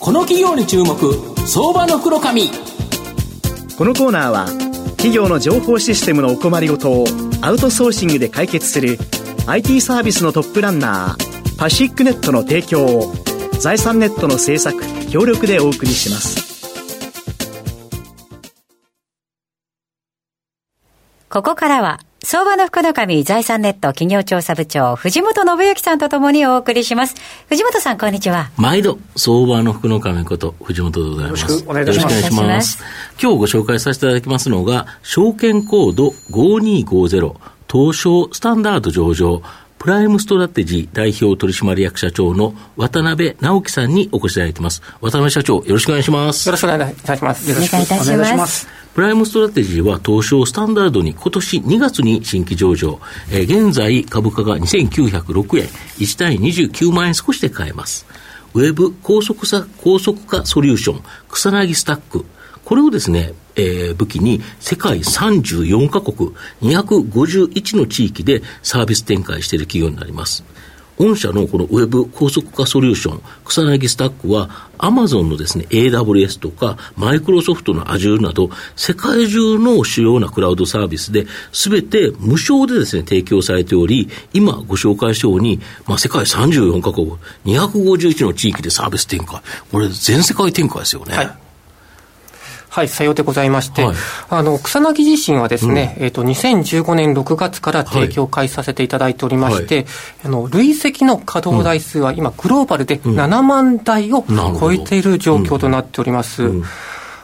この企業に注目相場の袋紙このコーナーは企業の情報システムのお困りごとをアウトソーシングで解決する IT サービスのトップランナーパシックネットの提供を財産ネットの制作協力でお送りします。ここからは相場の福の神財産ネット企業調査部長、藤本信之さんとともにお送りします。藤本さん、こんにちは。毎度、相場の福の神こと、藤本でございます。よろしくお願いします。今日ご紹介させていただきますのが、証券コード5250、東証スタンダード上場、プライムストラテジー代表取締役社長の渡部直樹さんにお越しいただいています。渡部社長、よろしくお願いします。よろしくお願いいたします。よろしくお願いいたします。プライムストラテジーは東証スタンダードに今年2月に新規上場。えー、現在株価が2906円、1対29万円少しで買えます。ウェブ高速さ高速化ソリューション、草薙スタック。これをですね、えー、武器に世界34カ国251の地域でサービス展開している企業になります。御社のこのウェブ高速化ソリューション、草薙スタックは、アマゾンのですね、AWS とか、マイクロソフトの Azure など、世界中の主要なクラウドサービスで、すべて無償でですね、提供されており、今ご紹介したように、まあ、世界34カ国、251の地域でサービス展開。これ、全世界展開ですよね。はいはい、さようでございまして、はい、あの、草薙自身はですね、うん、えっ、と、2015年6月から提供開始させていただいておりまして、はい、あの、累積の稼働台数は今、グローバルで7万台を超えている状況となっております。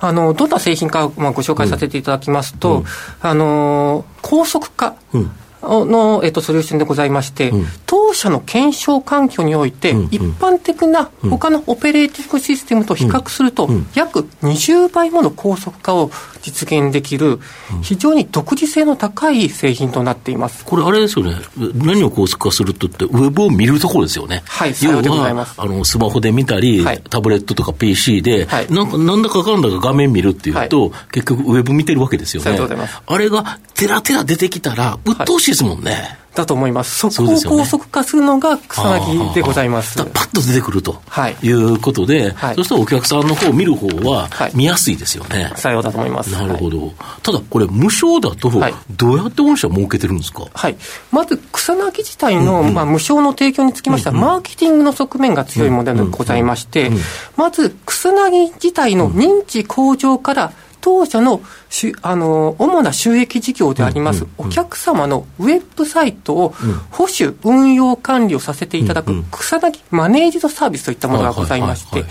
あの、どんな製品か、まあ、ご紹介させていただきますと、うん、あの、高速化、うんの、えっと、ソリューションでございまして、うん、当社の検証環境において、うんうん、一般的な他のオペレーティングシステムと比較すると、うん、約20倍もの高速化を実現できる、非常に独自性の高い製品となっています。これ、あれですよね、何を高速化するとって、ウェブを見るところですよね。はい、要はあのスマホで見たり、はい、タブレットとか PC で、はい、なんかなんだかかんだか画面見るっていうと、はい、結局、ウェブ見てるわけですよね。あれが、てらてら出てきたら、鬱陶しいですもんね。だと思います。そこを高速化するのが草薙でございます。パッと出てくるということで、はい、そしたらお客さんの方見る方は見やすいですよね。はい、さようだと思います。なるほど。はい、ただこれ無償だと、どうやって御社儲けてるんですか？はい。まず草薙自体の、うんうん、まあ、無償の提供につきましては、うんうん、マーケティングの側面が強いものでございまして、まず草薙自体の認知向上から、当社のしあの主な収益事業であります、お客様のウェブサイトを保守、運用管理をさせていただく、草薙マネージドサービスといったものがございまして、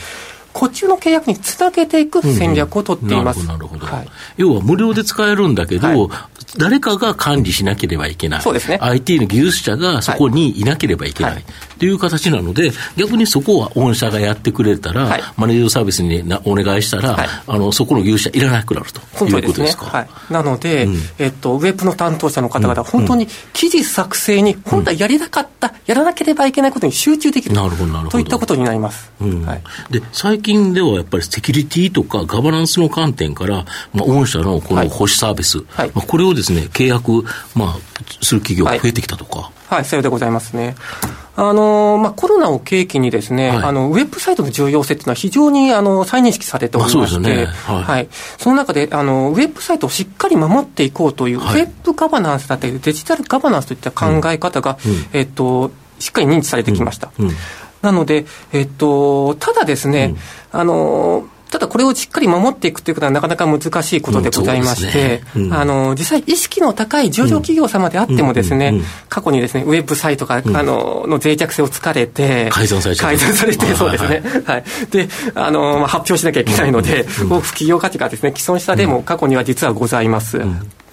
こっちの契約につなげていく戦略を取っています。なるほど。はい、要は無料で使えるんだけど、はい、誰かが管理しなければいけない。そうですね。IT の技術者がそこにいなければいけない。はい、という形なので、逆にそこは御社がやってくれたら、はい、マネージャーサービスになお願いしたら、はい、あの、そこの技術者いらなくなるということですか？ね、はい。なので、うん、えっと、ウェブの担当者の方々、本当に記事作成に、本来やりたかった、やらなければいけないことに集中できる。なるほど、なるほど。といったことになります。うん、はい。で、最近ではやっぱりセキュリティとかガバナンスの観点から、まあ、御社のこの保守サービス、はい、まあ、これをですね、契約、まあ、する企業が増えてきたとか。はい、さようでございますね。あのまあ、コロナを契機にですね、はい、あのウェブサイトの重要性というのは非常にあの再認識されておりまして、ね。はい、はい、その中であのウェブサイトをしっかり守っていこうという、はい、ウェブガバナンスだったりデジタルガバナンスといった考え方が、うん、えっと、しっかり認知されてきました。うん。うん、なので、えっと、ただですね、あのただこれをしっかり守っていくということはなかなか難しいことでございまして、うんね。うん、あの、実際意識の高い上場企業様であってもですね、過去にですね、ウェブサイトが、あの、の脆弱性を突かれて、改ざんされて、改ざんされて、そうですね。はい。で、あの、まあ、発表しなきゃいけないので、多く企業価値がですね、既存した例も過去には実はございます。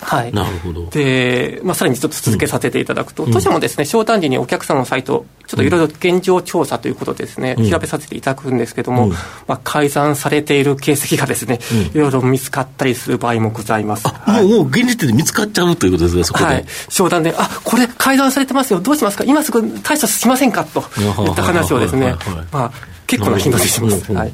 はい、なるほどで、まあ、さらにちょっと続けさせていただくと、うん、当社もですね、商談時にお客様のサイト、ちょっといろいろ現状調査ということでですね、うん、調べさせていただくんですけれども、うん、まあ、改ざんされている形跡がですね、いろいろ見つかったりする場合もございます。はい、もう、もう現時点で見つかっちゃうということですね、そこで。はい。商談で、あ、これ改ざんされてますよ、どうしますか今すぐ対処しませんかといった話をですね、まあ、結構な頻度でします。はい。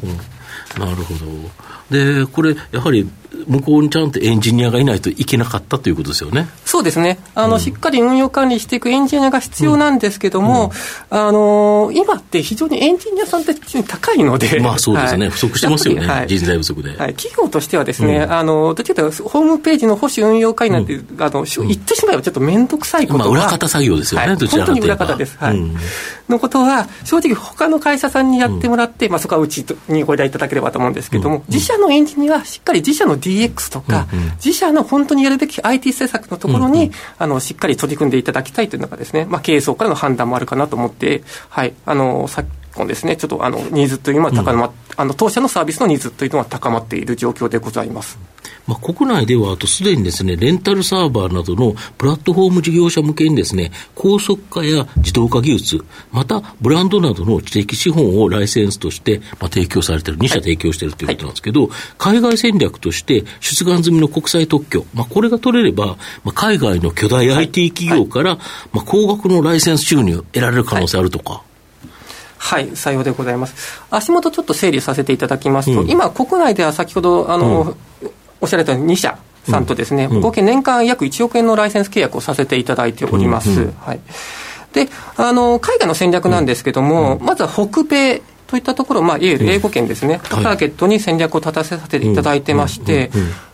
なるほど。で、これ、やはり向こうにちゃんとエンジニアがいないといけなかったということですよね。そうですね。あの、うん、しっかり運用管理していくエンジニアが必要なんですけども、うん、あのー、今って非常にエンジニアさんって高いので。まあそうですね。はい、不足してますよね、はい、人材不足で。はい。企業としてはですね、うん、あの、どちらかというと、ホームページの保守運用会なんて、あの、言ってしまえばちょっと面倒くさいことが。まあ裏方作業ですよね、どちらかと本当に裏方です。はい。のことは、正直他の会社さんにやってもらって、まあそこはうちにご依頼いただければと思うんですけども、自社のエンジニアはしっかり自社の DX とか、自社の本当にやるべき IT 政策のところに、あのしっかり取り組んでいただきたいというのがですね、まあ、経営層からの判断もあるかなと思って、はい、あの昨今ですね、ちょっとあのニーズというのは高ま、うん、あの当社のサービスのニーズというのは高まっている状況でございます。まあ、国内では、あとすでにですね、レンタルサーバーなどのプラットフォーム事業者向けにですね、高速化や自動化技術、またブランドなどの知的資本をライセンスとして、まあ、提供されている、2社提供しているということなんですけど、はい、海外戦略として出願済みの国際特許、まあ、これが取れれば、まあ、海外の巨大 IT 企業から、まあ、高額のライセンス収入得られる可能性あるとか。はい、さようでございます。足元ちょっと整理させていただきますと、うん、今、国内では先ほど、あの、うん、おっしゃられた2社さんとですね、うん、合計年間約1億円のライセンス契約をさせていただいております。はい。で、あの、海外の戦略なんですけども、まずは北米といったところ、まあ、いわゆる英語圏ですね、ターゲットに戦略を立たせさせていただいてまして、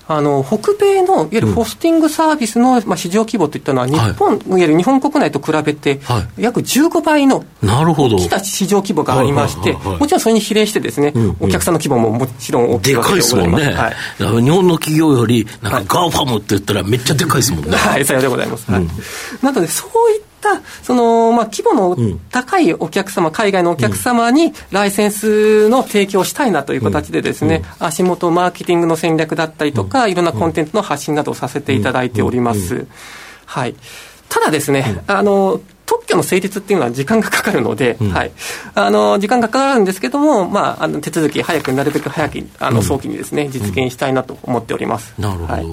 あの北米のいわゆるホスティングサービスの、まあ、市場規模といったのは、日本、はい、いわゆる日本国内と比べて、約15倍の大きな市場規模がありまして、もちろんそれに比例して、ですね、お客さんの規模ももちろん大きいでかいですもんね、はい、日本の企業より、なんか GAFAM って言ったら、めっちゃでかいですもんね。はい、さようでございます。はい、なので、そういった、その、まあ、規模の高いお客様、海外のお客様にライセンスの提供したいなという形でですね、足元マーケティングの戦略だったりとか、いろんなコンテンツの発信などをさせていただいております。はい。ただですね、あの、特許の成立っていうのは時間がかかるので、うん、はい、あの時間がかかるんですけども、まあ、あの手続き、早くなるべく早くあの早期にですね、実現したいなと思っております。なるほど、はい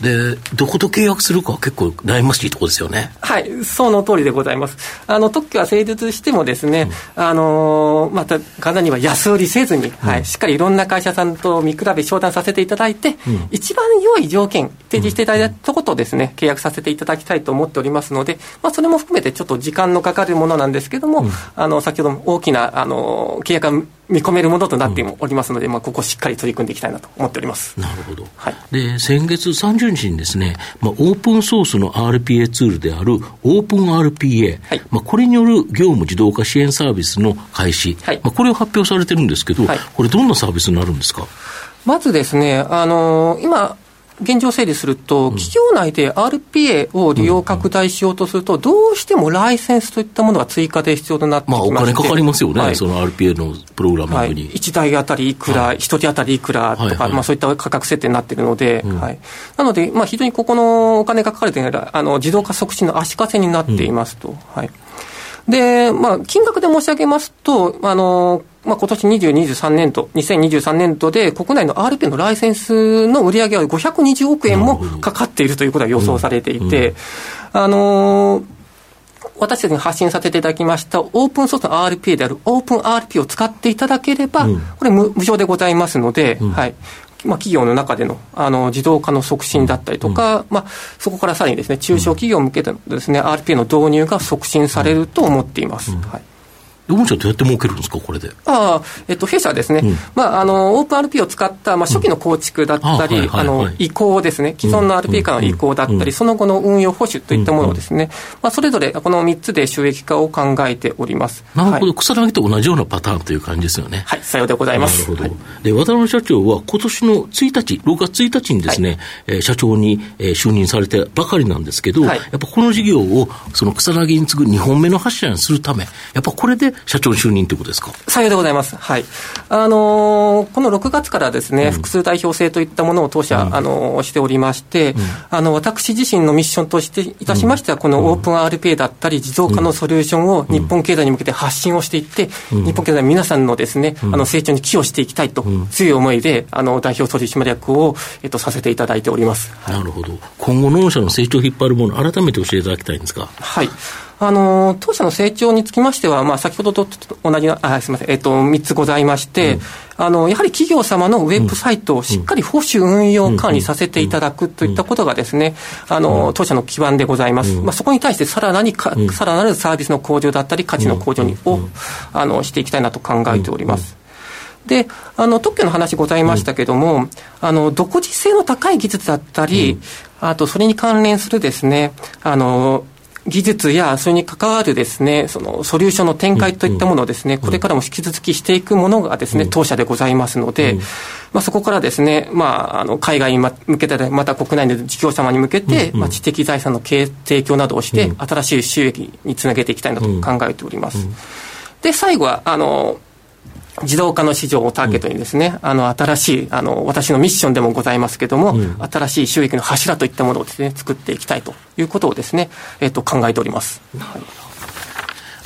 で、どこと契約するかは結構悩ましいところですよね。はい、その通りでございます。あの、特許は成立してもですね、うん、あのまた、方には安売りせずに、うん、はい、しっかりいろんな会社さんと見比べ、商談させていただいて、うん、一番良い条件、提示していただいたとことですね、契約させていただきたいと思っておりますので、まあ、それも含めてちょっと時間のかかるものなんですけども、あの、先ほども大きな、あの、契約が見込めるものとなっておりますので、うん、まあ、ここしっかり取り組んでいきたいなと思っております。なるほど、はい、で先月30日にですね、まあ、オープンソースの RPA ツールであるオープン RPA、はい、まあ、これによる業務自動化支援サービスの開始、はい、まあ、これを発表されてるんですけど、これ、どんなサービスになるんですか？まずですね、あのー、今、現状整理すると、企業内で RPA を利用拡大しようとすると、どうしてもライセンスといったものが追加で必要となってきまして、まあ、お金かかりますよね、はい、その RPA のプログラミングに。はい、1台あたりいくら、はい、1人当たりいくらとか、はいはい、まあ、そういった価格設定になっているので、うん、はい、なので、まあ、非常にここのお金がかかるというのは、あの自動化促進の足かせになっていますと。うん、はい。で、まあ、金額で申し上げますと、あの、まあ、今年20、23年度、2023年度で国内の RP のライセンスの売り上げは520億円もかかっているということが予想されていて、あのー、私たちに発信させていただきましたオープンソースの RPA であるオープン RP を使っていただければ、これ無償でございますので、はい。まあ、企業の中でのあの自動化の促進だったりとか、うん、まあ、そこからさらにですね中小企業向けてのですね、RPA の導入が促進されると思っています。はい御社どうやって儲けるんですか、これで？ああ、えっと、弊社はですね、うん、まあ、あの、オープン RP を使った、まあ、初期の構築だったり、あの、移行ですね、既存の RP からの移行だったり、その後の運用保守といったものをですね、まあ、それぞれこの3つで収益化を考えております。なるほど、草薙と同じようなパターンという感じですよね。はい、さようでございます。なるほど。で、渡辺社長は今年の1日、6月1日にですね、はい、社長に、え就任されてばかりなんですけど、やっぱこの事業を、その草薙に次ぐ2本目の柱にするため、やっぱこれで社長就任ということですか？さようでございます。はい。あのー、この6月からですね、うん、複数代表制といったものを当社、うん、あのー、しておりまして、うん、あの、私自身のミッションとしていたしましては、このオープン RPA だったり、自動化のソリューションを日本経済に向けて発信をしていって、日本経済皆さんのですね、あの、成長に寄与していきたいと、強い思いで、あの、代表取締役を、えっと、させていただいております。なるほど。今後、農社の成長を引っ張るもの、改めて教えていただきたいんですか。はい。あの当社の成長につきましては、まあ、先ほどと同じあすみません、えっと、3つございまして、うん、あのやはり企業様のウェブサイトをしっかり保守運用管理させていただくといったことがですね、あの当社の基盤でございます、まあ、そこに対してさらなにか、さらなるサービスの向上だったり、価値の向上にを、あのしていきたいなと考えております。で、あの、特許の話ございましたけども、あの、独自性の高い技術だったり、あと、それに関連するですね、あの、技術やそれに関わるですね、そのソリューションの展開といったものをですね、これからも引き続きしていくものがですね、当社でございますので、まあ、そこからですね、まあ、あの海外に向けて、また国内の事業者様に向けて、まあ、知的財産の提供などをして、新しい収益につなげていきたいなと考えております。で、最後は、あの、自動化の市場をターゲットにですね、うん、あの、新しい、あの、私のミッションでもございますけれども、うん、新しい収益の柱といったものをですね、作っていきたいということをですね、えっ、と、考えております。はい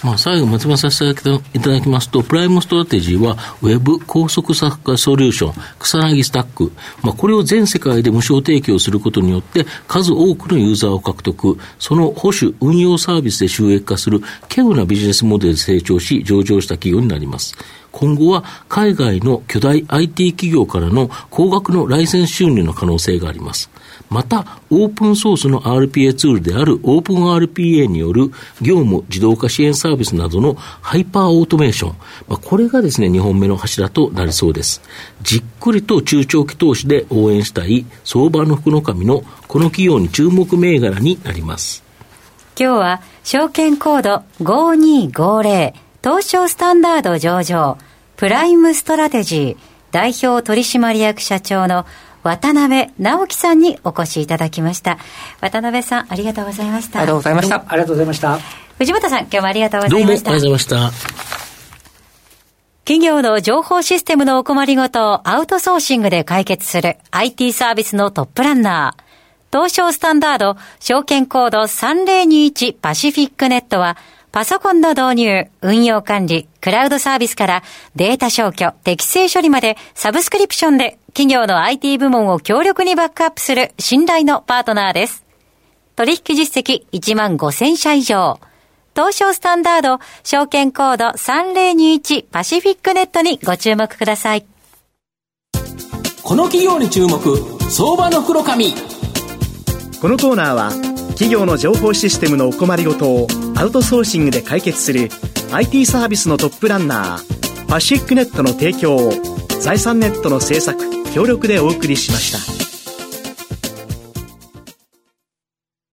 まあ、最後まとめさせていただきますと、プライムストラテジーは、ウェブ高速化ソリューション、 KUSANAGI Stack、まあ、これを全世界で無償提供することによって、数多くのユーザーを獲得、その保守、運用サービスで収益化する、稀有なビジネスモデルで成長し、上場した企業になります。今後は海外の巨大 IT 企業からの高額のライセンス収入の可能性があります。また、オープンソースの RPA ツールであるオープン RPA による業務自動化支援サービスなどのハイパーオートメーション。まあ、これがですね、2本目の柱となりそうです。じっくりと中長期投資で応援したい相場の福の神のこの企業に注目銘柄になります。今日は証券コード5250東証スタンダード上場プライムストラテジー代表取締役社長の渡部直樹さんにお越しいただきました。渡部さん、ありがとうございました。ありがとうございました。ありがとうございました。藤本さん、今日もありがとうございました。どうもありがとうございました。企業の情報システムのお困りごとをアウトソーシングで解決する IT サービスのトップランナー。東証スタンダード証券コード3021パシフィックネットはパソコンの導入、運用管理、クラウドサービスからデータ消去、適正処理までサブスクリプションで企業の IT 部門を強力にバックアップする信頼のパートナーです。取引実績1万5000社以上。東証スタンダード証券コード3021パシフィックネットにご注目ください。この企業に注目、相場の黒髪。このコーナーは企業の情報システムのお困りごとをアウトソーシングで解決する IT サービスのトップランナーパシックネットの提供を財産ネットの制作協力でお送りしました。